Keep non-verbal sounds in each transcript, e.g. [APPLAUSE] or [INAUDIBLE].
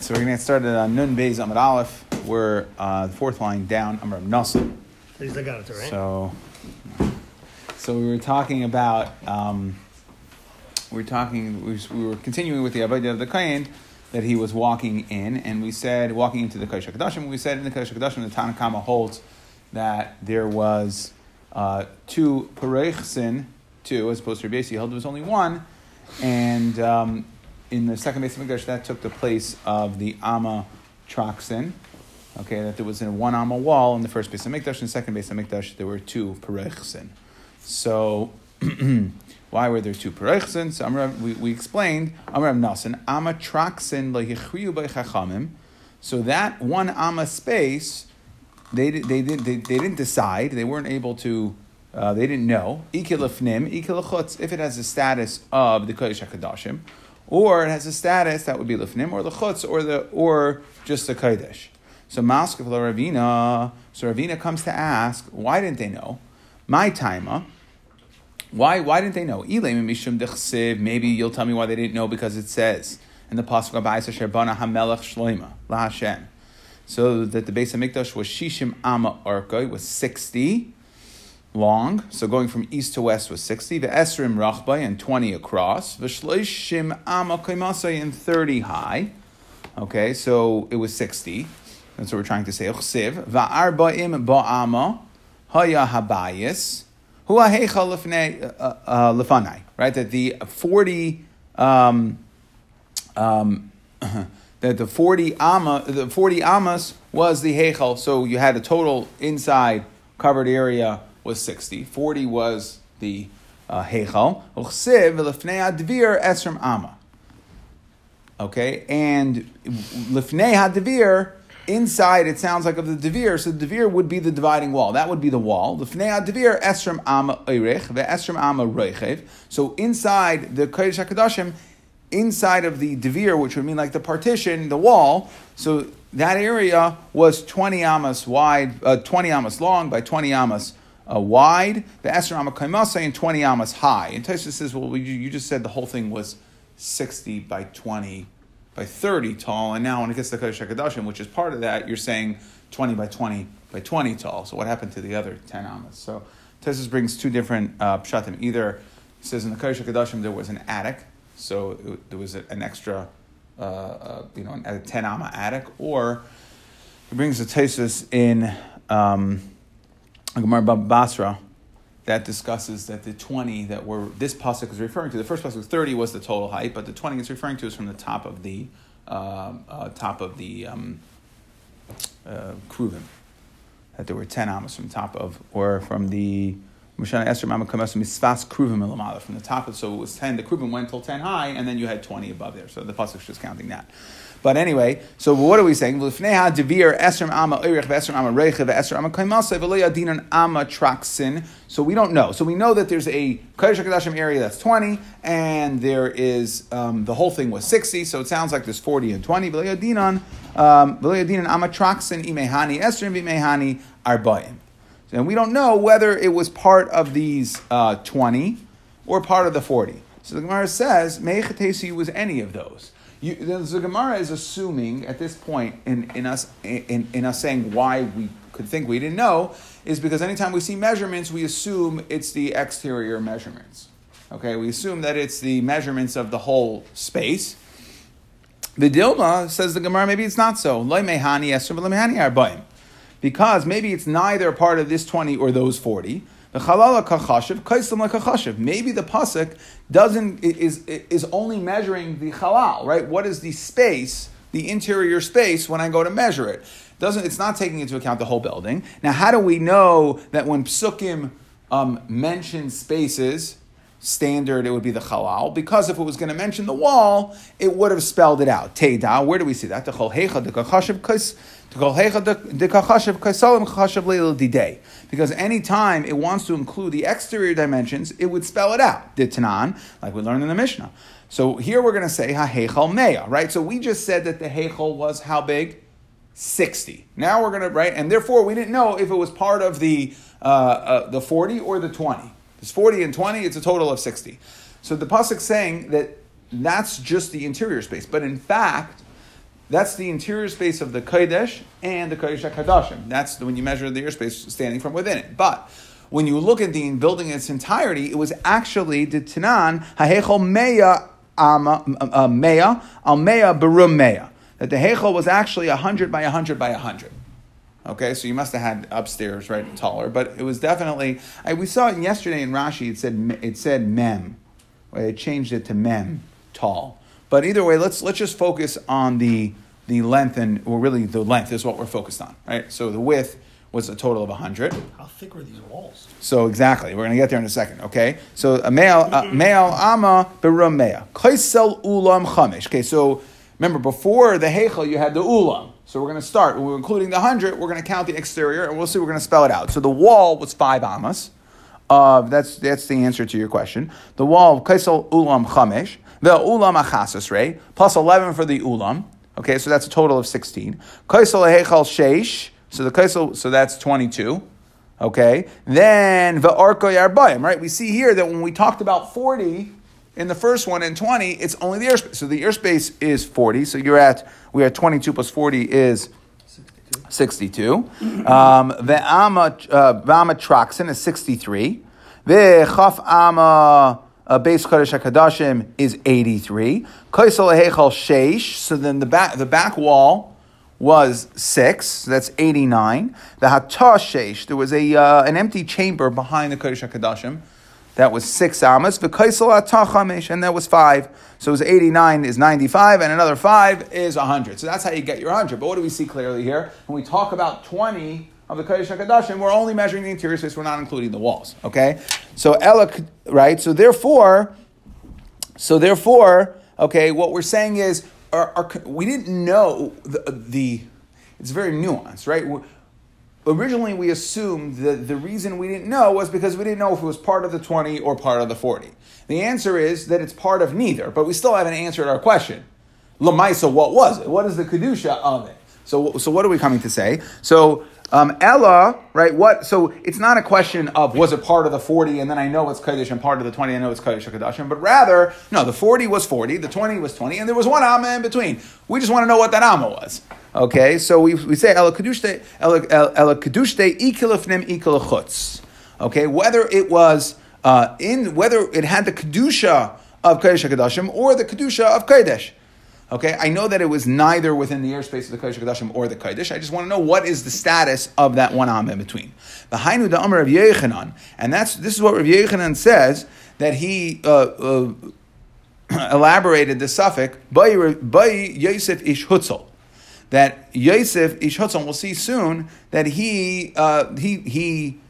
so we're going to get started on Nun Beis Amid Aleph. We're uh, the fourth line down, Amr Nasim. At least I got it right. So, so we were talking about, um, we were talking, we, we were continuing with the Avodah of the Kayin that he was walking in, and we said, walking into the Kodesh HaKadoshim, we said in the Kodesh HaKadoshim, the Tanakama holds that there was uh, two Parechsin, two, as opposed to Rabbi held there was only one, and um, in the second base of Mikdash, that took the place of the Amma Troxin. Okay, that there was a one Amma wall in the first base of Mikdash, and the second base of Mikdash, there were two Parechsin. So, [CLEARS THROAT] why were there two Parechsin? So, Amar- we, we explained, Amrav Amma Troxin. So, that one Amma space, they, they, did, they, they didn't decide, they weren't able to, uh, they didn't know. If it has the status of the Kodesh HaKadoshim, or it has a status that would be lefnim, or the or, the, or just the Kodesh. So Maskav Ravina, so Ravina comes to ask, why didn't they know? My timer. Why, why didn't they know? Maybe you'll tell me why they didn't know because it says in the pasuk of Abayis Sherbana Hamelech Shloima La. So that the base of Mikdash was Shishim Ama Arka, was 60 long. So going from east to west was 60. The Esrim Rachbay and 20 across. The Shloishim Ama Kaimasai and 30 high. Okay, so it was 60. That's what we're trying to say. Uchsiv. Va'arba'im ba'ama haya habayis. Hua heicha lefnei uh, uh, lefanai. Right, that the 40... Um, um, [LAUGHS] that the 40 amma, the 40 amas was the heichal. So you had a total inside covered area was 60. 40 was the uh. Uchsiv lefnei advir esrim. Okay, and lifnei hadivir inside it sounds like of the devir, so the devir would be the dividing wall. That would be the wall. Lifnei hadivir esrim ama oirich ve'esrim ama roichev. So inside the kodesh hakadoshim, inside of the devir, which would mean like the partition, the wall. So that area was twenty amas wide, uh, twenty amas long by twenty amas. Uh, wide, the Kaimasa and 20 amas high. And Taisa says, well, you, you just said the whole thing was 60 by 20 by 30 tall, and now when it gets to the Kodesh HaKadoshim, which is part of that, you're saying 20 by 20 by 20 tall. So what happened to the other 10 amas? So Tesis brings two different uh, pshatim. Either it says in the Kodesh HaKadoshim there was an attic, so it, there was an extra, uh, uh, you know, a 10 amma attic, or he brings the Tesis in um, Gemara Basra, that discusses that the 20 that were this pasuk is referring to the first pasuk 30 was the total height but the 20 it's referring to is from the top of the uh, uh, top of the um, uh, kruvim that there were 10 amas from top of or from the Mishana Esther Mama Kamesu Misvas Kruvim Ilamala from the top of so it was 10 the kruvim went till 10 high and then you had 20 above there. So the pasuk is just counting that but anyway, so what are we saying? So we don't know. So we know that there's a Kodesh area that's 20, and there is, um, the whole thing was 60, so it sounds like there's 40 and 20. V'lo um. And we don't know whether it was part of these uh, 20 or part of the 40. So the Gemara says, Meichatesi was any of those. You, the, Gemara is assuming at this point in, in, us, in, in us saying why we could think we didn't know is because anytime we see measurements, we assume it's the exterior measurements. Okay, we assume that it's the measurements of the whole space. The Dilma says the Gemara, maybe it's not so. Because maybe it's neither part of this 20 or those 40. The chalala kachashiv, kaisam kachashiv. Maybe the pasuk doesn't is is only measuring the halal, right? What is the space, the interior space when I go to measure it? Doesn't it's not taking into account the whole building. Now, how do we know that when psukim um, mention spaces, standard it would be the halal? Because if it was going to mention the wall, it would have spelled it out. Teida, where do we see that? Because any time it wants to include the exterior dimensions, it would spell it out. Ditanan, like we learned in the Mishnah. So here we're going to say ha'hechal meya, right? So we just said that the hechal was how big? 60. Now we're going to, right? And therefore we didn't know if it was part of the, uh, uh, the 40 or the 20. It's 40 and 20, it's a total of 60. So the Pasuk's saying that that's just the interior space. But in fact, That's the interior space of the Kodesh and the Kodesh HaKadoshim. That's when you measure the airspace standing from within it. But when you look at the building in its entirety, it was actually the Tanan Hahechol Meya uh, Meya Al Meya Berum Meya. That the Hechol was actually 100 by 100 by 100. Okay, so you must have had upstairs, right, taller, but it was definitely. I, we saw it yesterday in Rashi. It said it said mem. Right? It changed it to mem, tall. But either way, let's let's just focus on the the length and or really the length is what we're focused on, right? So the width was a total of 100. How thick were these walls? So exactly, we're going to get there in a second. Okay, so a male, male ama berum mea kaisel ulam chamish. Okay, so remember before the heichel you had the ulam. So we're going to start. We're including the 100. We're going to count the exterior, and we'll see. We're going to spell it out. So the wall was five amas. Uh, that's that's the answer to your question. The wall of kaisel ulam chamish. The ulam achasas plus 11 for the ulam. Okay, so that's a total of 16. Kaisel heichel sheish. So the kaisel, so that's 22. Okay, then the arko yarbayim, right? We see here that when we talked about 40 in the first one in 20, it's only the airspace. So the airspace is 40. So you're at, we're 22 plus 40 is 62. Um, the ama, uh, traxin is 63. The chaf ama uh, base Kodesh HaKadoshim is 83. Kaisel Hechal Sheish, so then the back, the back wall was six, so that's 89. The Hatah there was a, uh, an empty chamber behind the Kodesh HaKadoshim. That was six amas. And that was five. So it was 89 is 95, and another five is 100. So that's how you get your 100. But what do we see clearly here? When we talk about 20 of the Kodesh HaKadoshim, we're only measuring the interior space, we're not including the walls. Okay? So Ella, right? So therefore, so therefore, okay, what we're saying is our, our, we didn't know the, the, it's very nuanced, right? Originally, we assumed that the reason we didn't know was because we didn't know if it was part of the 20 or part of the 40. The answer is that it's part of neither, but we still haven't answered our question. Lamaisa, what was it? What is the Kedusha of it? So, so what are we coming to say? So um, Ella, right? What? So it's not a question of was it part of the forty, and then I know it's kaddish, and part of the twenty, I know it's kaddish or. But rather, no, the forty was forty, the twenty was twenty, and there was one amma in between. We just want to know what that amma was. Okay, so we, we say Ella kadushte Ella kadushte ikilafnim ikilachutz. Okay, whether it was uh, in whether it had the kedusha of kaddish kadashim or the kedusha of kaddish. Okay, I know that it was neither within the airspace of the Kodesh Kodashim or the Kodesh. I just want to know what is the status of that one Am in between. The Amr of Yechanan, and that's this is what Rav Yechanan says that he uh, uh, [CLEARS THROAT] elaborated the suffix by Yosef Ish Hutzel. That Yosef Ish Hutzel, we'll see soon that he uh, he he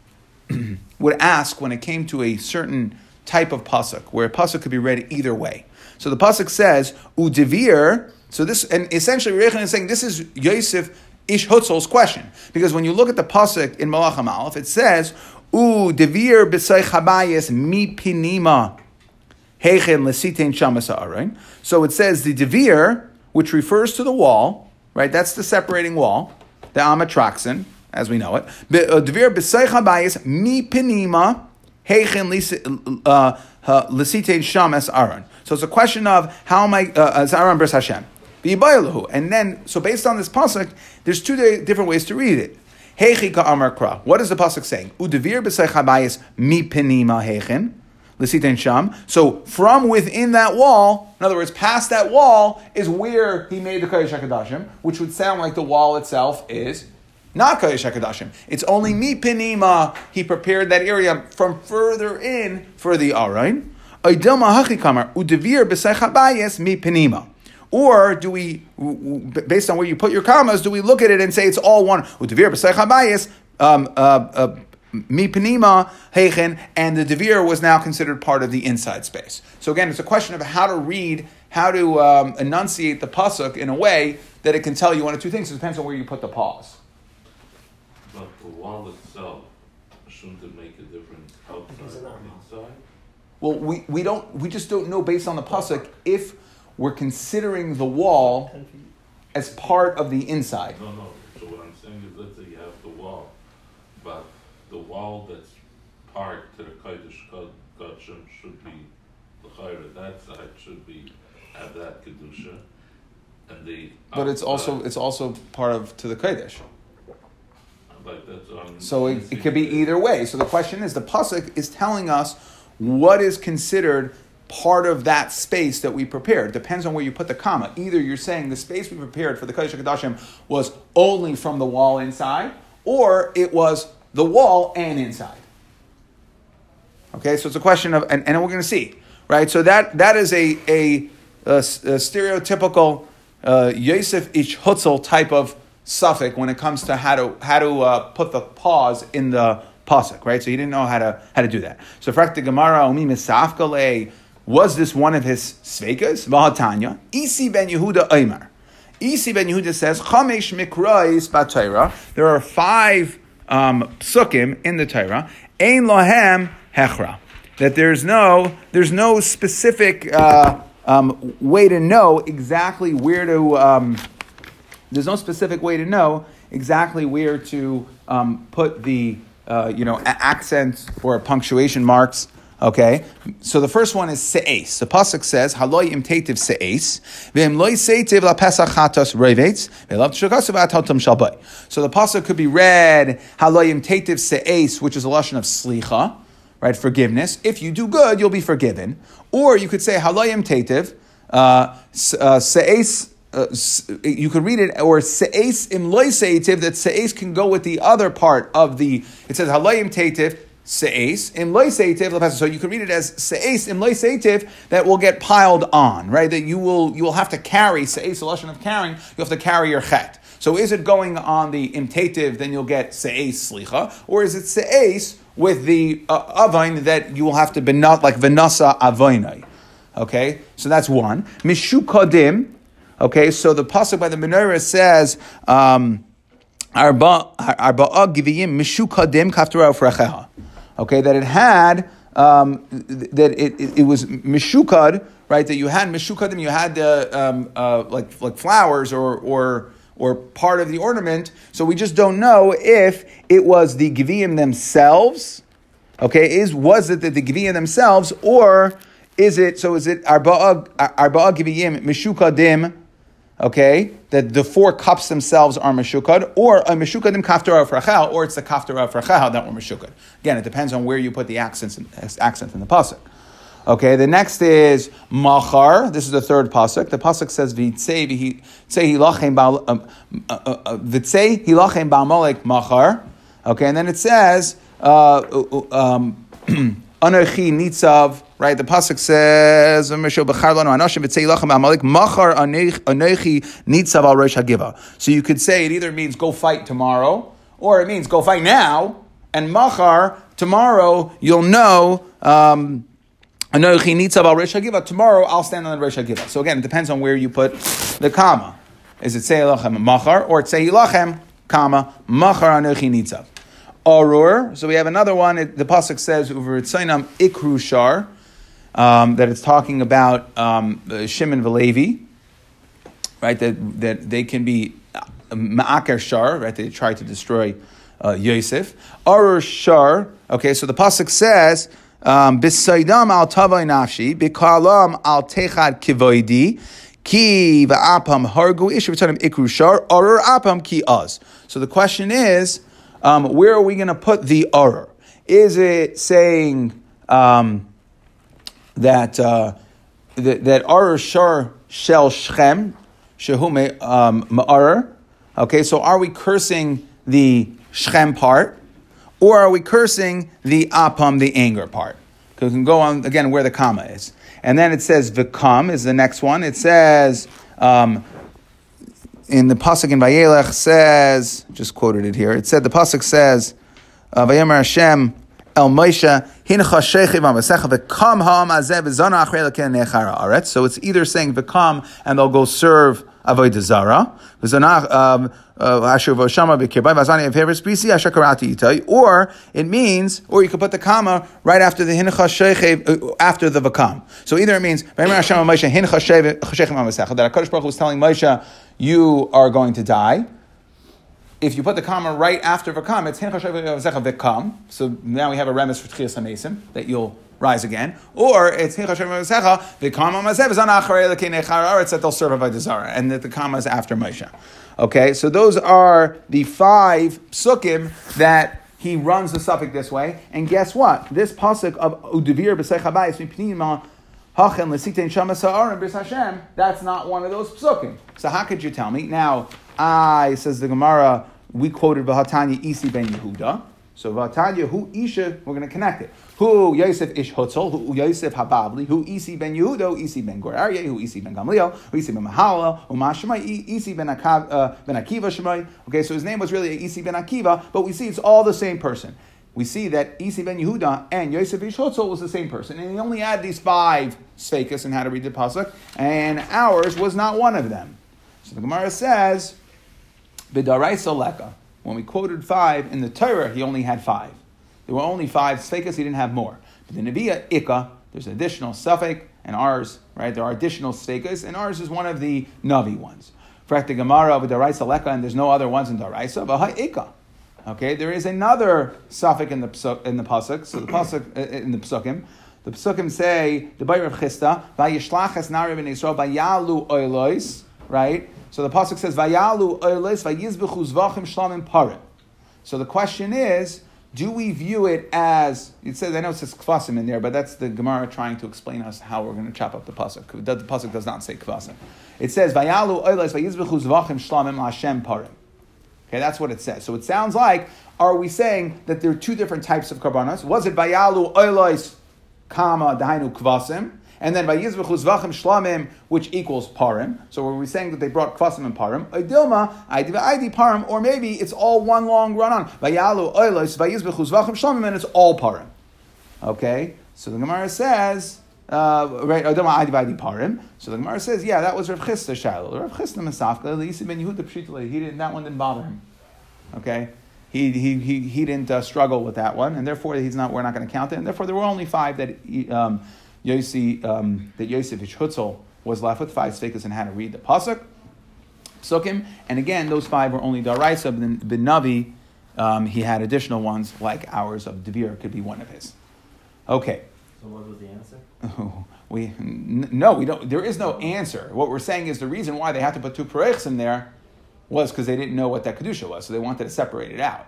[CLEARS THROAT] would ask when it came to a certain type of pasuk where a pasuk could be read either way. So the pasuk says udivir. So this and essentially Rechan is saying this is Yosef Ish Hutzel's question because when you look at the pasuk in Malachim Aleph, it says udivir b'say chabayis mi pinima hechen lesitein shamas So it says the devir, which refers to the wall, right? That's the separating wall, the amatraxin, as we know it. Uh, devir b'say chabayis mi pinima lesitein uh, shamas aron. So it's a question of how am I uh, Zaran Bris Hashem. And then, so based on this pasuk, there's two different ways to read it. Heichi amar kra. What is the pasuk saying? Udevir b'seichabayis mi. L'siten sham. So from within that wall, in other words, past that wall is where he made the Kodesh HaKadoshim, which would sound like the wall itself is not Kodesh HaKadoshim. It's only mi penima, he prepared that area from further in for the Arain. Or do we, based on where you put your commas, do we look at it and say it's all one? Um, uh, uh, mi penima heichen, and the devir was now considered part of the inside space. So again, it's a question of how to read, how to um, enunciate the pasuk in a way that it can tell you one of two things. It depends on where you put the pause. But the wall itself, shouldn't it make a difference outside and inside? Well, we, we don't we just don't know based on the pasuk if we're considering the wall as part of the inside. No, no. So what I'm saying is, let's say you have the wall, but the wall that's part to the kodesh kodshim should be the chayra. That side should be have that kedusha, and the. But it's also it's also part of to the kodesh. Like that's on. So it, it could be either way. So the question is, the pasuk is telling us what is considered part of that space that we prepared. Depends on where you put the comma. Either you're saying the space we prepared for the kodesh Kadashim was only from the wall inside, or it was the wall and inside. Okay, so it's a question of, and, and we're going to see, right? So that that is a a stereotypical uh, Yosef ish Hutzel type of suffix when it comes to how to how to uh, put the pause in the pasuk, right? So he didn't know how to how to do that. So frakta Gemara umi misafkale was this one of his sveikas? Vahatanya isi ben Yehuda Omer. Isi ben Yehuda says chamesh mikrais batayra. There are five um, psukim in the Torah. Ein lohem hechra. That there's no there's no specific uh, um, way to know exactly where to. Um, there's no specific way to know exactly where to um, put the uh, you know a- accents or punctuation marks. Okay, so the first one is se'es. The pasuk says haloi imtativ se'es v'im loy seitiv la pesach chatos revetz ve'lav tshukasiv atotam shalbay. So the pasuk could be read haloi imtativ se'es, which is a lashon of slicha, right? Forgiveness. If you do good, you'll be forgiven. Or you could say haloyim tetiv, uh, uh, se'es. Uh, you could read it, or se'es im loy se'etiv, that se'es can go with the other part of the, it says haloyim tetiv, se'es, im loy se'etiv, so you could read it as se'es im loy se'etiv, that will get piled on, right? That you will, you will have to carry, se'es, a lesson of carrying, you have to carry your chet. So is it going on the imtative, then you'll get se'es slicha, or is it se'es with the uh, avain that you will have to be not like venasa avainai? Okay, so that's one. Mishukadim. Okay, so the pasuk by the menorah says. Um, Arba giviyim mishukadim. Okay, that it had um, that it, it, it was mishukad, right? That you had mishukadim, you had the um, uh, like like flowers or or or part of the ornament. So we just don't know if it was the giviyim themselves. Okay, is was it that the giviyim themselves, or is it so? Is it arba'a arba'a giviyim mishukadim? Okay, that the four cups themselves are meshukad, or a meshukadim kaftar of rachel, or it's the kaftar of rachel that were meshukad. Again, it depends on where you put the accents in, accent in the pasuk. Okay, the next is machar. This is the third pasuk. The pasuk says v'tzei hilachem ba'amalek machar. Okay, and then it says uh, um, [CLEARS THROAT] Anochi nitzav, right? The pasuk says, "V'mesho b'char lanu anashim v'tzei lachem amalek machar anochi nitzav al rosh hagiva." So you could say it either means go fight tomorrow, or it means go fight now. And machar tomorrow, you'll know. Um, nitzav al. Tomorrow, I'll stand on the rosh hagiva. So again, it depends on where you put the comma. Is it say lachem machar or say lachem comma machar anochi nitzav? Arur. So we have another one. It, the pasuk says over Tzainam Ikru Shar um, that it's talking about um, uh, Shimon Velevi, right? That that they can be uh, Ma'aker Shar, right? They try to destroy uh, Yosef. Arur Shar. Okay, so the pasuk says. Um, al tavai nafshi, bikalam al techad kivoidi, ki va'apam hargu ish v'tanim ikru shar, apam ki az. So the question is, um, where are we going to put the arur? Is it saying um, that uh, that, that arur shar shel shchem shehu um, ma'arur? Okay, so are we cursing the shchem part, or are we cursing the apam, the anger part? Because we can go on again where the comma is, and then it says v'kam is the next one. It says. Um, in the pasuk in Vayelech says, just quoted it here. It said the pasuk says, uh, "Vayemer Hashem El Moshe Hincha Shechiv Amasecha V'Kam Ha'am Azeh V'Zana Achrei Leken Nechara Aretz." So it's either saying V'Kam and they'll go serve Avodah Zara V'Zana um, uh, Asher Voshama V'Kirbai V'Zani Averis Bisi Asher Karati Itai, or it means, or you could put the comma right after the Hincha Shechiv uh, after the V'Kam. So either it means Vayemer Hashem El Moshe Hincha Shechiv Amasecha that Hakadosh Baruch Hu was telling Moshe you are going to die. If you put the comma right after v'kam, it's hin v'kam. So now we have a remes for tchias hamesim that you'll rise again, or it's Masecha, the is on that they'll serve Avodah and that the Kama is after Moshe. Okay, so those are the five psukim that he runs the suffix this way, and guess what? This pasuk of Udivir B'Seich Habayis Mipnima That's not one of those psukim. So how could you tell me? Now, I, says the Gemara, we quoted Vahatanya Isi ben Yehuda. So Vatanya, who Isha, we're going to connect it. Who Yosef Ish Hutzel, who Yosef Hababli, who Isi ben Yehuda, who Isi ben Gur Aryeh, who Isi ben Gamliel, who Isi ben Mahalel, who Mashemai, Isi ben, uh, ben Akiva Shemai. Okay, so his name was really Isi ben Akiva, but we see it's all the same person. We see that Isi ben Yehuda and Yosef Ish was the same person, and he only had these five sfekas and how to read the pasuk, and ours was not one of them. So the Gemara says, leka. When we quoted five in the Torah, he only had five. There were only five sfekas, he didn't have more. But the Nevi'ah Ikka, there's an additional suffix, and ours, right? There are additional sfekas, and ours is one of the Navi ones. For the Gemara of Daraisa Leka, and there's no other ones in Daraisa, but Ikka. Okay, there is another suffix in the in the pasuk. So the pasuk uh, in the psukim, the psukim say the Bayr of Chista, Vayishlachas Nari ben Yisrael, Vayalu Oilois, right? So the pasuk says, "Vayalu oiles vayizbechu zvachim shlamim parim." So the question is, do we view it as it says? I know it says kvasim in there, but that's the Gemara trying to explain us how we're going to chop up the pasuk. The pasuk does not say kvasim. It says, "Vayalu oiles vayizbechu zvachim shlamim Hashem parim." Okay, that's what it says. So it sounds like, are we saying that there are two different types of karbanos? Was it vayalu oiles, kama dahainu kvasim? and then by Yizbechu Zvachim Shlamim, which equals Parim. So were we saying that they brought Kvasim and Parim? Dilma, Aidi Parim, or maybe it's all one long run on. Vayalu Oilos, Vayizbechu Zvachim Shlamim, and it's all Parim. Okay? So the Gemara says, uh, right, Parim. So the Gemara says, yeah, that was Rav Chisda Shiloh. Rav Chisda Masafka, Yisi ben Yehuda Pshitale, he didn't, that one didn't bother him. Okay? He, he, he, he didn't uh, struggle with that one, and therefore he's not, we're not going to count it. And therefore there were only five that um, Yosi, um, that Yosef Hutzel was left with five stakes and had to read the pasuk, psukim, and again those five were only daraisa. Then the Navi, um, he had additional ones like ours of Devir could be one of his. Okay. So what was the answer? [LAUGHS] we n- no, we don't. There is no answer. What we're saying is the reason why they had to put two parechs in there was because they didn't know what that kedusha was, so they wanted to separate it out.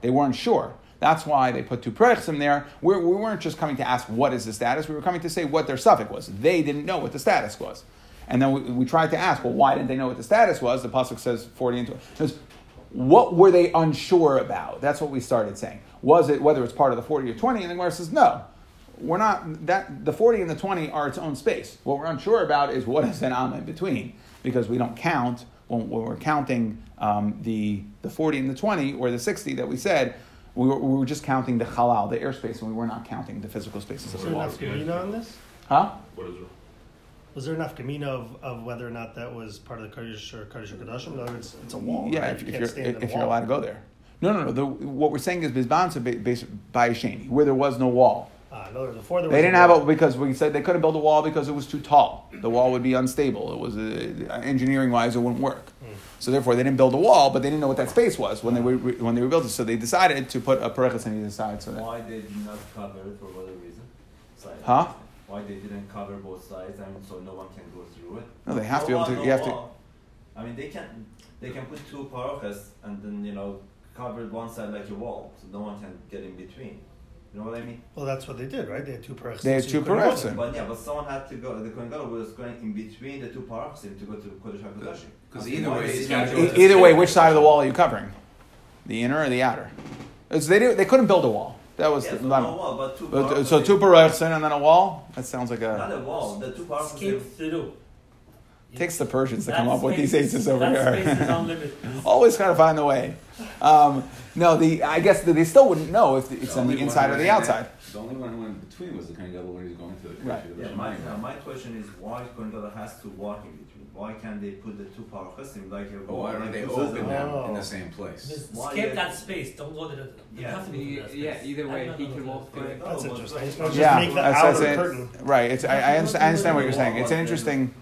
They weren't sure. That's why they put two prechsim there. We're, we were not just coming to ask what is the status, we were coming to say what their suffix was. They didn't know what the status was. And then we, we tried to ask, well, why didn't they know what the status was? The Pasuk says 40 and 20. What were they unsure about? That's what we started saying. Was it whether it's part of the 40 or 20? And the Gemara says, no. We're not that the 40 and the 20 are its own space. What we're unsure about is what is an amma in between, because we don't count when, when we're counting um, the, the 40 and the 20 or the 60 that we said we were, we were just counting the halal, the airspace, and we were not counting the physical spaces Was of there the enough walls. Gemina on this? Huh? What is it? Was there enough Gemina of, of whether or not that was part of the Kodesh or Kodesh or Kadashim? In other words, it's a wall. Yeah, right? if, You if can't you're stand in if you're allowed to go there. No, no, no. The, what we're saying is Bizbanza based by Shani, where there was no wall. In other words, before there was They didn't a have wall. it because we said they couldn't build a wall because it was too tall. The wall would be unstable. It was uh, engineering wise, it wouldn't work. So therefore, they didn't build a wall, but they didn't know what that space was when they were when they rebuilt it. So they decided to put a perechas on either side. So that Why they did not cover it for whatever reason? Sides. Huh? Why they didn't cover both sides? I mean, so no one can go through it. no, they have to be able to. wall, You no have to. I mean, they can they can put two parochas and then you know cover one side like a wall, so no one can get in between. You know what I mean? Well, that's what they did, right? They had two parachs. They had two parachs in. But yeah, but someone had to go. The Kohen Gadol was going in between the two parochas to go to Kodesh Hakadoshim. 'Cause either way, it's it's gotta go E- either way, which side of the wall are you covering? The inner or the outer? It's, they did, they couldn't build a wall. That was Yeah, the so dilemma. no wall, but two But, uh, so two parachas and then a wall. That sounds like a Not a a wall. The two parochas. they- Skip through. takes the Persians to come That up with these space- aces over that space is here. [LAUGHS] Always gotta find the way. Um, no, the I guess that they still wouldn't know if it's on the inside or the outside. that- The only one who went in between was the Kohen Gadol when he was going to the Right. Kodesh Yeah, Hakadoshim my, now my question is why Kohen Gadol has to walk in between? Why can't they put the two parochas like a But why don't like they open them wall? in Oh. the same place? Just Why skip you- that space. Don't go to the. You Yeah. have to go Yeah, either way, he can walk that's- through it. That's interesting. but- It's not just Yeah, make the that's, outer that's it. curtain. Right. It's I, I, understand, I understand what you're saying. It's an interesting.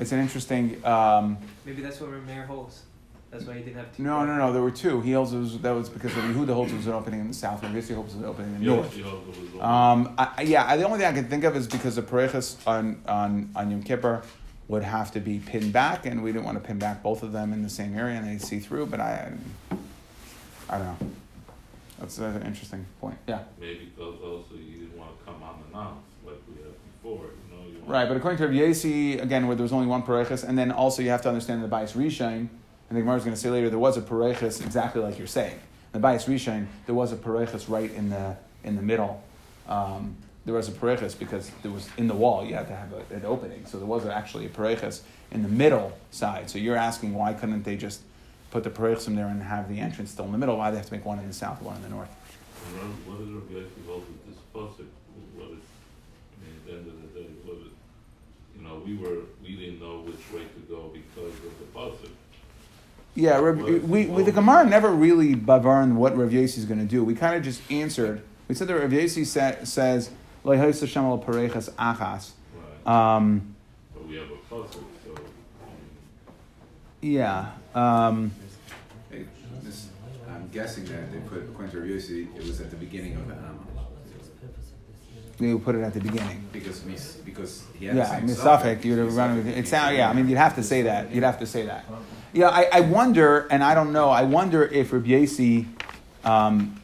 It's an interesting. Um, Maybe that's what Rameir holds. That's why he didn't have two. No, no, no. There were two. He holds was, that was because Rabbi Yehuda holds it was an opening in the south, and Rabbi holds it was an opening in the north. Yoshi holds it was Um, I, I- yeah, I- the only thing I can think of is because the parechas on on on Yom Kippur would have to be pinned back, and we didn't want to pin back both of them in the same area, and they see through. But I, I don't know. That's an interesting point. Yeah. Maybe because also you didn't want to come on the unannounced like we had before, Right, but according to Rabbi Yossi, again, where there was only one parechas, and then also you have to understand the bias rishain. And the Gemara is going to say later there was a parechas exactly like you're saying. The bias rishain, there was a parechas right in the in the middle. Um, there was a parechas because there was in the wall you had to have a, an opening, so there was actually a parechas in the middle side. So you're asking why couldn't they just put the parechas there and have the entrance still in the middle? Why they have to make one in the south, one in the north? What is Rabbi Yossi hold with this? What is, the end of the day, what is, you know, we were, we didn't know which way to go because of the pasuk. Yeah, Rav, we, we, the Gemara never really bavarn what Rav Yossi is going to do. We kind of just answered. We said that Rav Yossi sa- says, "Lo yhosa Shem al parechas achas." Right. Um, But we have a pasuk, so, yeah. Um, Hey, this, I'm guessing that they put, according to Rav Yossi, it was at the beginning of the Amma. We would put it at the beginning. Because, mis- because he had Yeah, same misafik. You'd have run. with it. It's out. Yeah, I mean, you'd have to say that. You'd have to say that. Yeah, I, I wonder, and I don't know. I wonder if Rav Yossi, um,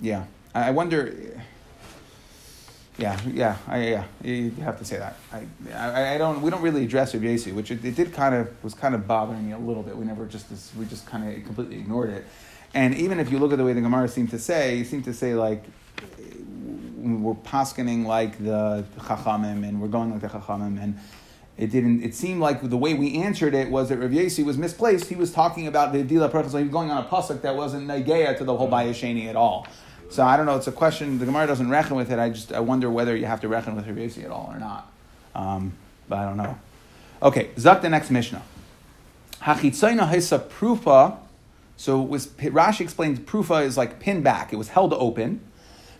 yeah, I I wonder. Yeah, yeah, I, yeah. You have to say that. I, I, I don't. We don't really address Rav Yossi, which it, it did kind of was kind of bothering me a little bit. We never just we just kind of completely ignored it. And even if you look at the way the Gemara seemed to say, it seemed to say like we're paskening like the Chachamim and we're going like the Chachamim and it didn't. It seemed like the way we answered it was that Rav Yossi was misplaced. He was talking about the Dila Perchas. He was going on a pasuk that wasn't Negeya to the whole Bayasheni at all. So I don't know. It's a question. The Gemara doesn't reckon with it. I just I wonder whether you have to reckon with Rav Yossi at all or not. Um, but I don't know. Okay, Zak the next Mishnah. Hachitzayna hisa prufa. So was Rashi explains prufa is like pinned back. It was held open.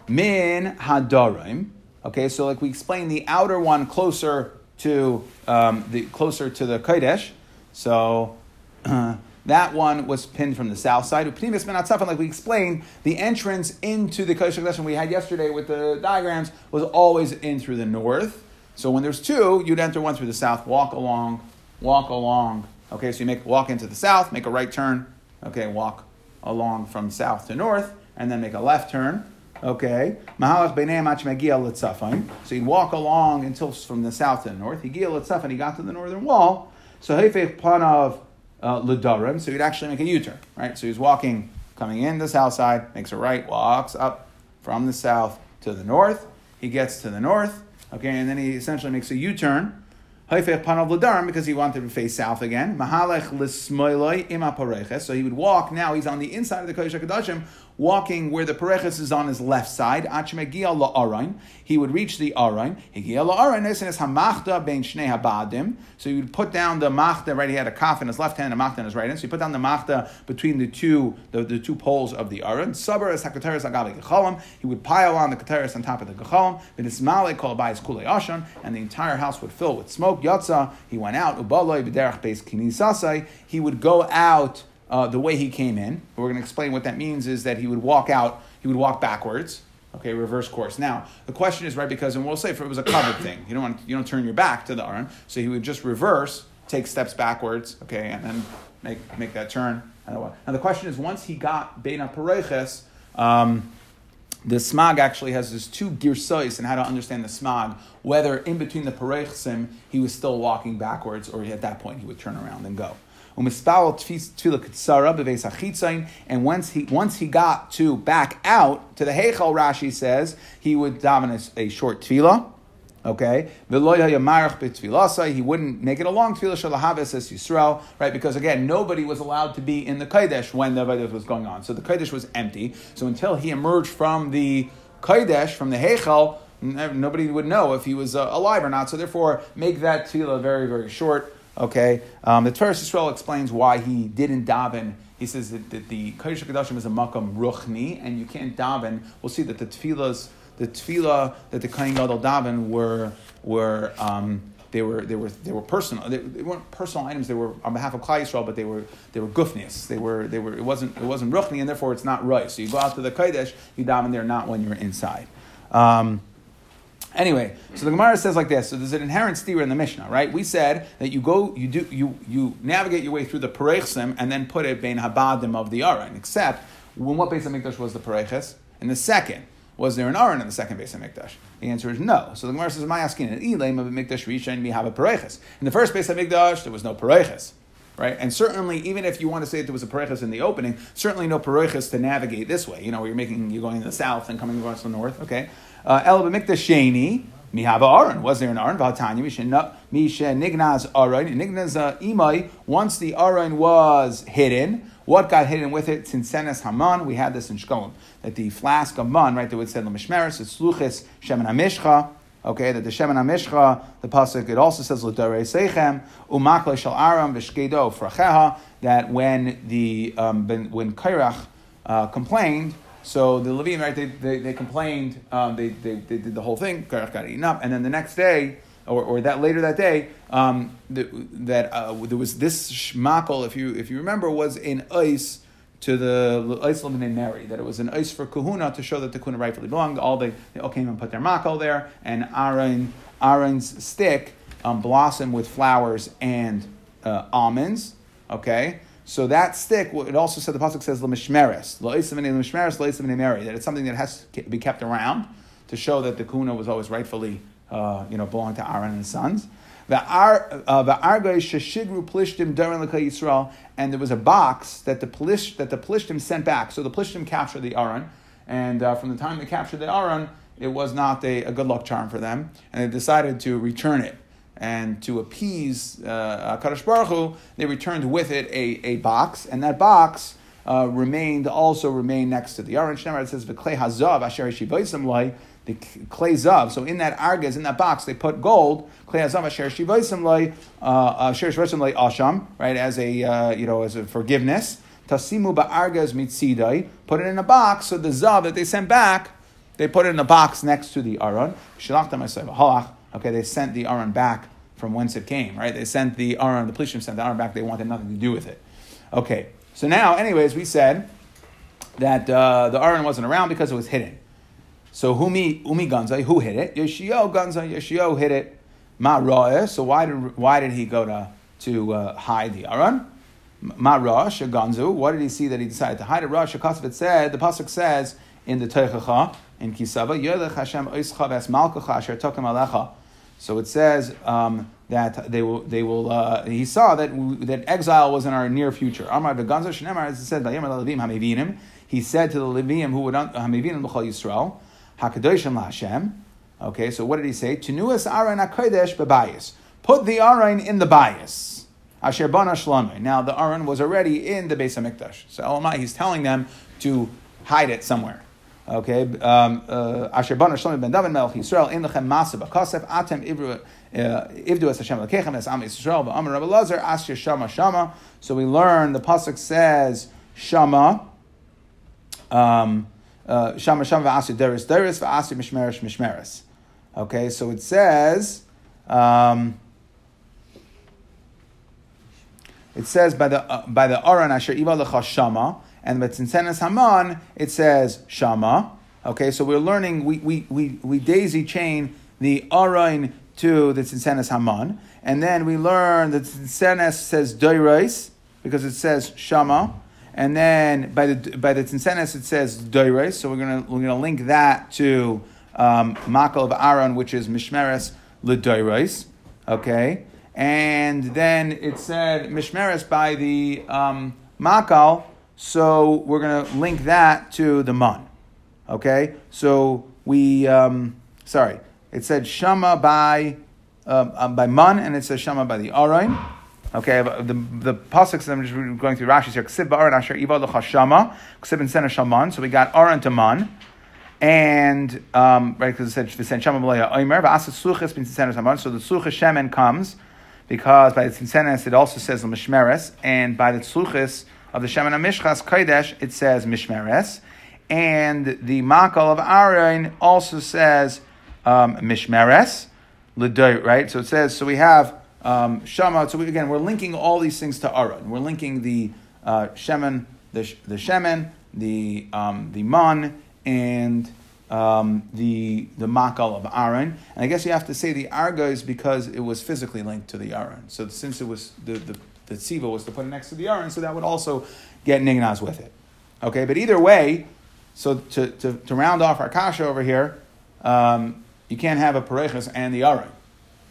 Min hadarim. Okay, so like we explained, the outer one closer to um, the closer to the kodesh. So [CLEARS THROAT] that one was pinned from the south side. Upnimis min like we explained, the entrance into the kodesh kodesh we had yesterday with the diagrams was always in through the north. So when there's two, you'd enter one through the south, walk along, walk along. Okay, so you make walk into the south, make a right turn. Okay, walk along from south to north, and then make a left turn. Okay, Mahalach b'neim ach megia. So he'd walk along until from the south to the north. He gia. He got to the northern wall. So hefech panav uh. So he'd actually make a U-turn, right? So he's walking, coming in the south side, makes a right, walks up from the south to the north. He gets to the north, okay, and then he essentially makes a U-turn. Haifech panav l'darim because he wanted to face south again. Mahalech l'smoiloi ima. So he would walk. Now he's on the inside of the kodesh hakadoshim, walking where the pareches is on his left side. He would reach the arain. So he would put down the machda. Right, he had a kaf in his left hand, a machda in his right hand. So he put down the machda between the two the, the two poles of the aron. Sabar is hakateres agabe gechalim. He would pile on the kateres on top of the gechalim. V'nismale called by kulei ashan, and the entire house would fill with smoke. Yatza. He went out. Ubaloi b'derech beis kinisasai. He would go out uh, the way he came in. We're going to explain what that means is that he would walk out, he would walk backwards. Okay, reverse course. Now the question is right because, and we'll say if it was a covered thing, you don't want you don't turn your back to the aron, so he would just reverse, take steps backwards, okay, and then make make that turn. Now the question is, once he got Beina Pareches, um, the smag actually has this two girsais and how to understand the smag, whether in between the parechsim he was still walking backwards or at that point he would turn around and go. And once he once he got to back out to the Heichal, Rashi says he would daven a, short tefillah. Okay, he wouldn't make it a long tefillah shalahavis as Yisrael, right? Because again, nobody was allowed to be in the kodesh when the Avodah was going on, so the kodesh was empty. So until he emerged from the kodesh, from the heichal, nobody would know if he was uh, alive or not. So therefore, make that tefillah very very short. Okay, um, the Torah Yisrael explains why he didn't daven. He says that, that the kodesh Hakadoshim is a makam ruchni, and you can't daven. We'll see that the tefillahs the tefillah that the Kohen Gadol daven were were um, they were they were they were personal. They, they weren't personal items. They were on behalf of Klal Yisrael, but they were they were gufnias. They were they were it wasn't it wasn't ruchni, and therefore it's not right. So you go out to the kodesh, you daven there, not when you're inside. Um, Anyway, so the Gemara says like this. So there's an inherent steer in the Mishnah, right? We said that you go, you do, you you navigate your way through the Perechsim and then put it bein habadim of the Aron. Except when what base of Mikdash was the Pereches? In the second, was there an Aron in the second base of Mikdash? The answer is no. So the Gemara says, "My asking an Elaim of Mikdash Rishon we have a Pereches." In the first base of Mikdash, there was no Pereches. Right? And certainly, even if you want to say that there was a pereches in the opening, certainly no pereches to navigate this way. You know, where you're making, you're going to the south and coming across the north. Okay, Uh, El b'mikdash sheni mihava aron. Was there an aron? V'hatanya mishe nignaz aron. Nignaz uh, imai. Once the aron was hidden, what got hidden with it? Tinsenes haman. We had this in Shkolim that the flask of man, right? That would say lemishmeres, it's luchis shemen hamishcha. Okay, that the Shemin HaMishcha, the Pasuk, it also says, L'dorei Seichem, Umakle Shal Aram V'shkedo Fracheha, that when the, um, when Kairach uh, complained, so the right, they, they, they complained, um, they, they, they did the whole thing, got eaten up, and then the next day, or, or that later that day, um, the, that uh, there was this shmakel, if you, if you remember, was in ice, to the ice named Mary, that it was an ice for kahuna to show that the kahuna rightfully belonged. All they, they all came and put their makel there, and Aaron Aaron's stick um, blossomed with flowers and uh, almonds. Okay, so that stick, it also said the pasuk says lemishmeres, loisim lemishmeres, loisim Mary, that it's something that has to be kept around to show that the kahuna was always rightfully, uh, you know, belonged to Aaron and his sons. Uh, and there was a box that the Plish, that the Plishtim sent back. So the Plishtim captured the Aron, and uh, from the time they captured the Aron, it was not a, a, good luck charm for them, and they decided to return it. And to appease uh, Kadosh Baruch Hu, they returned with it a, a box, and that box uh, remained also remained next to the Aron. Shemar it says v'klei hazav asher yishivaysim loy the clay zav. So in that argas, in that box, they put gold. Clay zav asher shivaisim loy asher shivaisim loy asham, right? As a uh, you know as a forgiveness. Tasimu ba'argas mitzidai. Put it in a box. So the zav that they sent back, they put it in a box next to the aron. Okay, they sent the aron back from whence it came. Right? They sent the aron. The police sent the aron back. They wanted nothing to do with it. Okay. So now, anyways, we said that uh, the aron wasn't around because it was hidden. So Humi Umi Ganzai, who hit it? Yoshio Ganzai, Yoshio hit it. Ma Ra'eh, so why did why did he go to to uh, hide the Aron? Ma Rosh Ganzu, what did he see that he decided to hide it? Rosh Kasavit said the pasuk says in the Teichacha in Kisava Yelech Hashem Oischa Ves Malkacha Asher Tokim Alecha. So it says um, that they will they will. Uh, he saw that that exile was in our near future. Amar the Ganzu Shnemar as it said He said to the Leviim who would Hamivinim B'chol Yisrael. Hakadoshim Hashem. Okay, so what did he say? Tenuas Aron Hakodesh bebayis. Put the Aron in the bias. Asher Bana. Now the Aron was already in the Beis Hamikdash. So Elamai, he's telling them to hide it somewhere. Okay, um, uh, Asher Bana Shlomo ben David Melch Yisrael in lechem Masa Bakosef Atem Ivru. Uh, Ivdu es Hashem lekechem es Am Yisrael v'Amar Rabbi Lazar Asher Shama Shama. So we learn the pasuk says Shama. Um, uh, Shama Shama v'asi deris deris v'asi mishmeres mishmeres. Okay, so it says, um, it says by the uh, by the Aron Asher Iba Lecha Shama, and by Tzinsenes Haman it says Shama. Okay, so we're learning we we we, we daisy chain the Aron to the Tzinsenes Haman, and then we learn that Tzinsenes says Doirais because it says Shama. And then by the by the Tinsenes it says Doires, so we're gonna we're gonna link that to um, Makal of Aaron, which is Mishmeres Ledoires. Okay, and then it said Mishmeres by the um, Makal, so we're gonna link that to the Mun. Okay, so we um, sorry, it said Shama by uh, by Mun, and it says Shama by the Arain. Okay, the the pasuk. I'm just going through Rashi's here. Ksiv ba'aran asher iva l'chashama. Ksiv and sena shaman. So we got aran to man, and um, right because it said v'sen shama b'leya oimer v'asat sluchas bin sena shaman. So the sluchas shemen comes because by the tzinsenes it also says the mishmeres, and by the sluchas of the shemen mishchas kodesh it says mishmeres, and the makal of Aaron also says um, mishmeres. l'day, right? So it says, so we have um, shama. So we, again, we're linking all these things to Aaron. We're linking the uh, shemen, the the shemen, the um, the man, and um, the the makal of Aaron. And I guess you have to say the arga is because it was physically linked to the Aaron. So since it was the the the tziva was to put it next to the Aaron, so that would also get nignaz with it. Okay, but either way, so to, to, to round off our kasha over here, um, you can't have a pareches and the Aaron.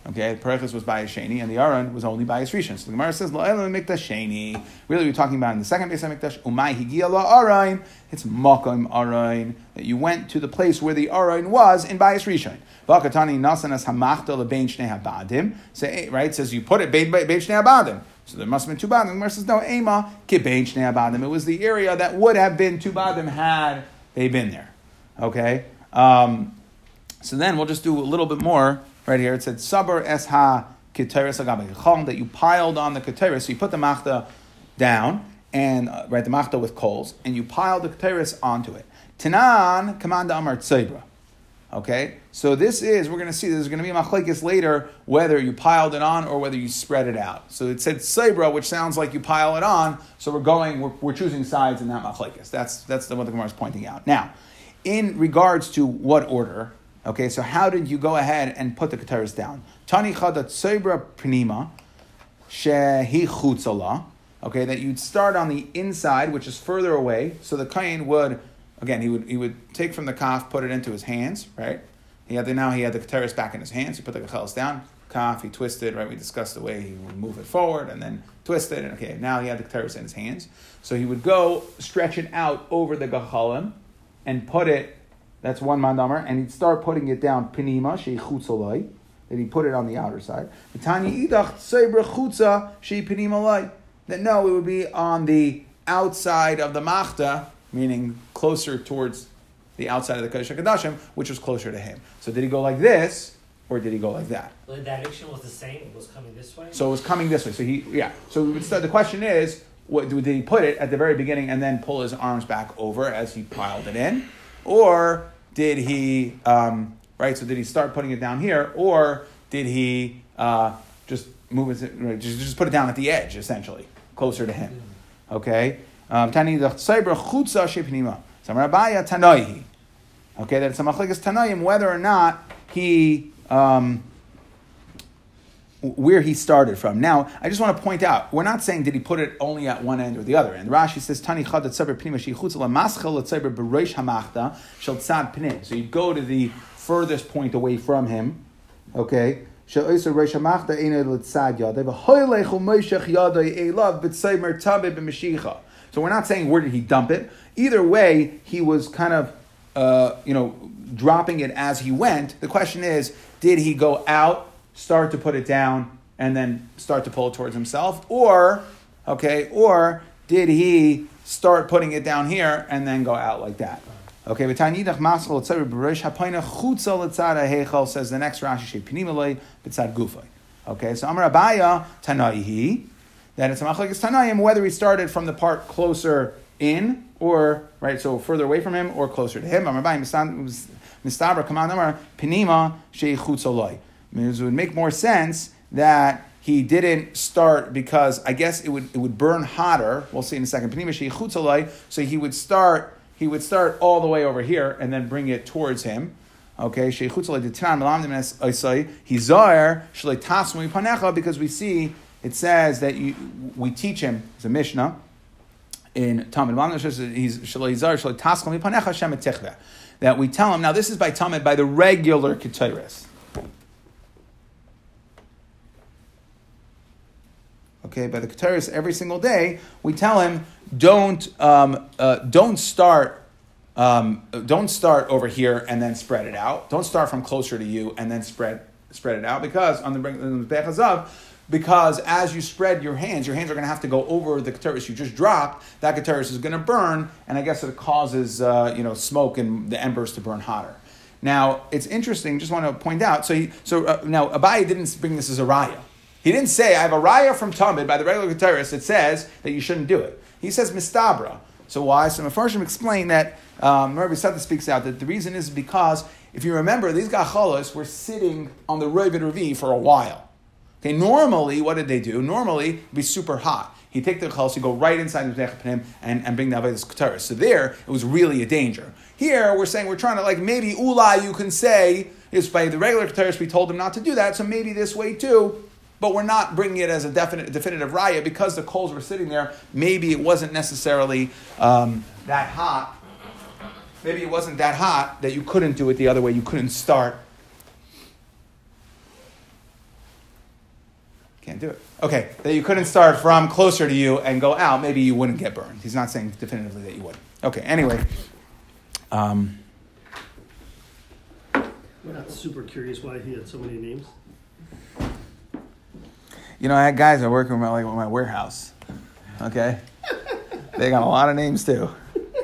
Okay, Perechus was by a Sheni, and the Aron was only by a Rishon. So the Gemara says, La'elam mikdash Sheni. Really, we're talking about in the second base of mikdash, Umay higia la Arain. It's Makom Arain, that you went to the place where the Arain was in Bayis Rishon. Vakatani nasanas hamachta lebein shnei habadim. Say, right, says you put it bein shnei habadim. So there must have been two badim. The Gemara says, no, ema kibein shnei habadim. It was the area that would have been two badim had they been there. Okay? Um, so then we'll just do a little bit more right here. It said sabar es ha keteris agabe that you piled on the keteris. So you put the machta down and uh, right the machta with coals, and you piled the keteris onto it. Tanan commanda amar tzebra. Okay, so this is we're going to see. There's going to be a machlekes later whether you piled it on or whether you spread it out. So it said sebra, which sounds like you pile it on. So we're going, we're, we're choosing sides in that machlekes. That's that's the what the Gemara is pointing out. Now, in regards to what order, Okay, so how did you go ahead and put the keteris down? Tani chadat sebra pnima shehi chutzala. Okay, that you'd start on the inside, which is further away. So the kain would, again, he would he would take from the kaf, put it into his hands, right? He had the, now he had the keteris back in his hands. He put the keteris down, kaf, he twisted, right? We discussed the way he would move it forward and then twist it. And okay, now he had the keteris in his hands. So he would go stretch it out over the gachalim and put it that's one mandamar, and he'd start putting it down pinima sheichutzolai. That he put it on the outer side. That no, it would be on the outside of the machta, meaning closer towards the outside of the Kodesh HaKadoshim, which was closer to him. So did he go like this, or did he go like that? The direction was the same. It was coming this way. So it was coming this way. So he, yeah. So the question is, what, did he put it at the very beginning and then pull his arms back over as he piled it in? Or did he, um, right, so did he start putting it down here, or did he uh, just move it, just, just put it down at the edge, essentially, closer to him? Okay? Um, Tani the Tzibra Chutza Shepnima. Samarabaya Tanoihi. Okay, that it's a machlekes Tanoim whether or not he, um, where he started from. Now, I just want to point out, we're not saying did he put it only at one end or the other end. Rashi says, Tani chad tzaber pnima sheichutz la maschel tzaber bereish hamachta shel tzad pnim. So you go to the furthest point away from him, okay? Shel oiser reish hamachta ene l'tzad yadei v'hoylech u'moishech yadei elav b'tzaymer tabe b'mashicha. So we're not saying where did he dump it. Either way, he was kind of, uh, you know, dropping it as he went. The question is, did he go out start to put it down and then start to pull it towards himself? Or, okay, or did he start putting it down here and then go out like that? Okay, says the next Rashi shepinimalei b'tzad gufay. Okay, so Amar Abaye tanaihi that it's a machlekes tanayim whether he started from the part closer in or right so further away from him or closer to him. Mistabra command Amar pinima sheichutzoloi. It would make more sense that he didn't start because I guess it would it would burn hotter. We'll see in a second. So he would start he would start all the way over here and then bring it towards him. Okay, Sheichutz aloi. He zayer shleitasmi panecha because we see it says that you, we teach him it's a Mishnah in Talmud that we tell him now this is by Talmud by the regular Ketores. okay, by the Keteris every single day, we tell him, don't, um, uh, don't start, um, don't start over here and then spread it out. Don't start from closer to you and then spread, spread it out because on the Bechazav, because as you spread your hands, your hands are going to have to go over the keteris you just dropped. That keteris is going to burn, and I guess it causes uh, you know smoke and the embers to burn hotter. Now it's interesting. Just want to point out. So he, so uh, now Abaye didn't bring this as a raya. He didn't say, I have a raya from Talmud by the regular Keteris that says that you shouldn't do it. He says mistabra. So why? So Mefarshim explain that, um, Rabbi Sata speaks out that the reason is because if you remember, these gachalos were sitting on the Ravid Ravi for a while. Okay, normally, what did they do? Normally, it'd be super hot. He'd take the chalos, he'd go right inside the Panim and, and bring the Avedis Keteris. So there, it was really a danger. Here, we're saying we're trying to, like, maybe Ula, you can say, is by the regular Keteris, we told him not to do that, so maybe this way too. But we're not bringing it as a definite, definitive raya because the coals were sitting there. Maybe it wasn't necessarily um, that hot. Maybe it wasn't that hot that you couldn't do it the other way. You couldn't start. Can't do it. Okay, that you couldn't start from closer to you and go out. Maybe you wouldn't get burned. He's not saying definitively that you would. Okay, anyway. Um, I'm not super curious why he had so many names. You know, I had guys that work in my, like, my warehouse. Okay? [LAUGHS] they got a lot of names too.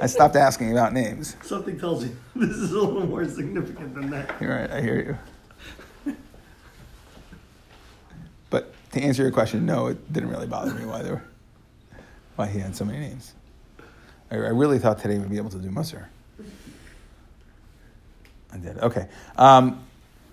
I stopped asking about names. Something tells you [LAUGHS] this is a little more significant than that. You're right, I hear you. But to answer your question, no, it didn't really bother me why, there were, why he had so many names. I, I really thought today we'd be able to do Musser. I did. Okay. Um,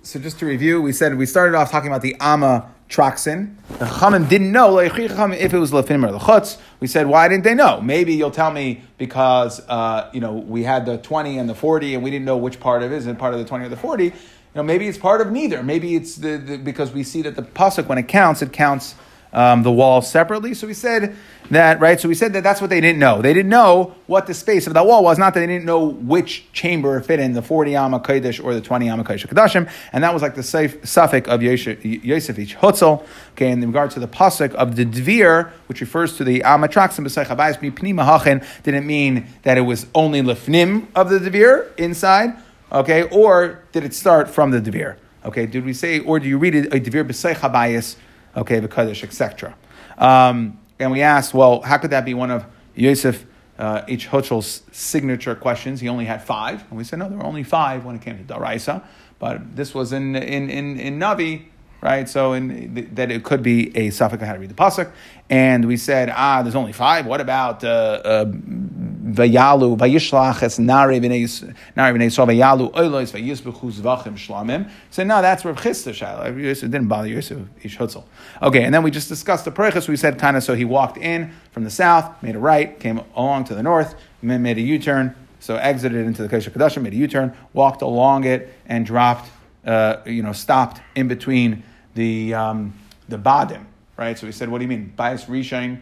so just to review, we said we started off talking about the Amma Traxin. The Chachamim didn't know if it was Lefim or Lechutz. We said, why didn't they know? Maybe you'll tell me because uh, you know we had the 20 and the 40 and we didn't know which part of it is it part of the 20 or the 40. Know, maybe it's part of neither. Maybe it's the, the because we see that the pasuk when it counts, it counts um, the wall separately. So we said that, right? So we said that that's what they didn't know. They didn't know what the space of that wall was. Not that they didn't know which chamber fit in, the 40 Amma Kodesh or the 20 Amma Kodesh Kadashim. And that was like the suffix of Yosef Ish Hutzel. Okay, in regard to the pasuk of the Dvir, which refers to the Amma Traxim B'Sei Chabayis Pnima Hachin, didn't mean that it was only Lefnim of the Dvir inside. Okay, or did it start from the Dvir? Okay, did we say, or do you read it, a Dvir B'Sei Chabayis? okay, the Kaddish, etc. Um, and we asked, well, how could that be one of Yosef uh, H. Hutchel's signature questions? He only had five. And we said, no, there were only five when it came to Daraisa. But this was in, in, in, in Navi, right? So in, that it could be a suffix of how to read the pasuk. And we said, ah, there's only five. What about uh, uh, Vayalu, Vayishlach es Nari b'nei Yisrael, Vayalu oilois, Vayisbechu zvachim shlamim. So no, that's Reb Chisda Shaila. Yosef didn't bother Yosef Ish Hutzel. Okay, and then we just discussed the Perechus. We said kind of so he walked in from the south, made a right, came along to the north, made a U-turn, so exited into the Kodesh Kadashim, made a U-turn, walked along it, and dropped, uh, you know, stopped in between the um, the Badim, right? So he said, what do you mean? Bias Rishain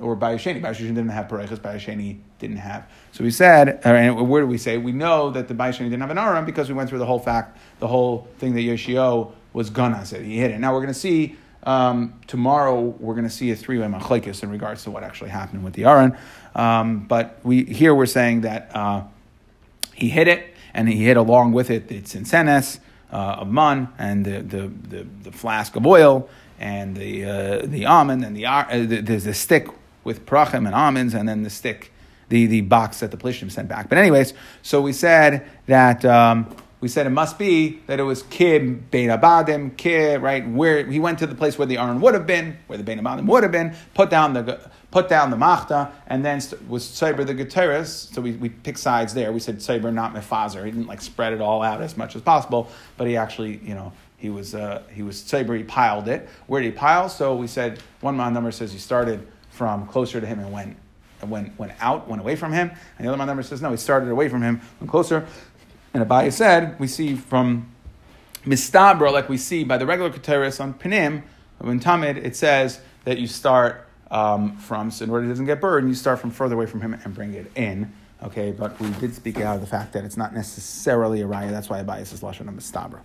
or Bayasheni. Bayasheni didn't have Parechas, Bayasheni didn't have. So we said, and where do we say? We know that the Bayasheni didn't have an Aram because we went through the whole fact, the whole thing that Yoshio was gonna say. He hit it. Now we're going to see, um, tomorrow, we're going to see a three way machlekes in regards to what actually happened with the Aron. Um, but we here we're saying that uh, he hit it, and he hit along with it the tzinsenes uh, of man and the, the, the, the, flask of oil and the uh, the almond and the, uh, the there's the stick with prachim and almonds, and then the stick, the, the box that the Plishtim sent back. But anyways, so we said that um, we said it must be that it was Kib Bein Abadim, Kib, right? Where he went to the place where the Aron would have been, where the Bein Abadim would have been, put down the put down the Machta, and then was Tzaber the Geteris. So we, we picked sides there. We said Tzaber, not Mefazer. He didn't like spread it all out as much as possible, but he actually, you know, he was uh, he was Tzaber, he piled it. Where did he pile? So we said one man number says he started from closer to him and went, and went, went out, went away from him. And the other man number says, no, he started away from him, went closer. And Abaye said, we see from Mistabra, like we see by the regular Keteris on Pinim, when Tamid, it says that you start um, from, so in order it doesn't get burned, you start from further away from him and bring it in. Okay, but we did speak out of the fact that it's not necessarily a raya. That's why Abaye says Lashon Mistabra.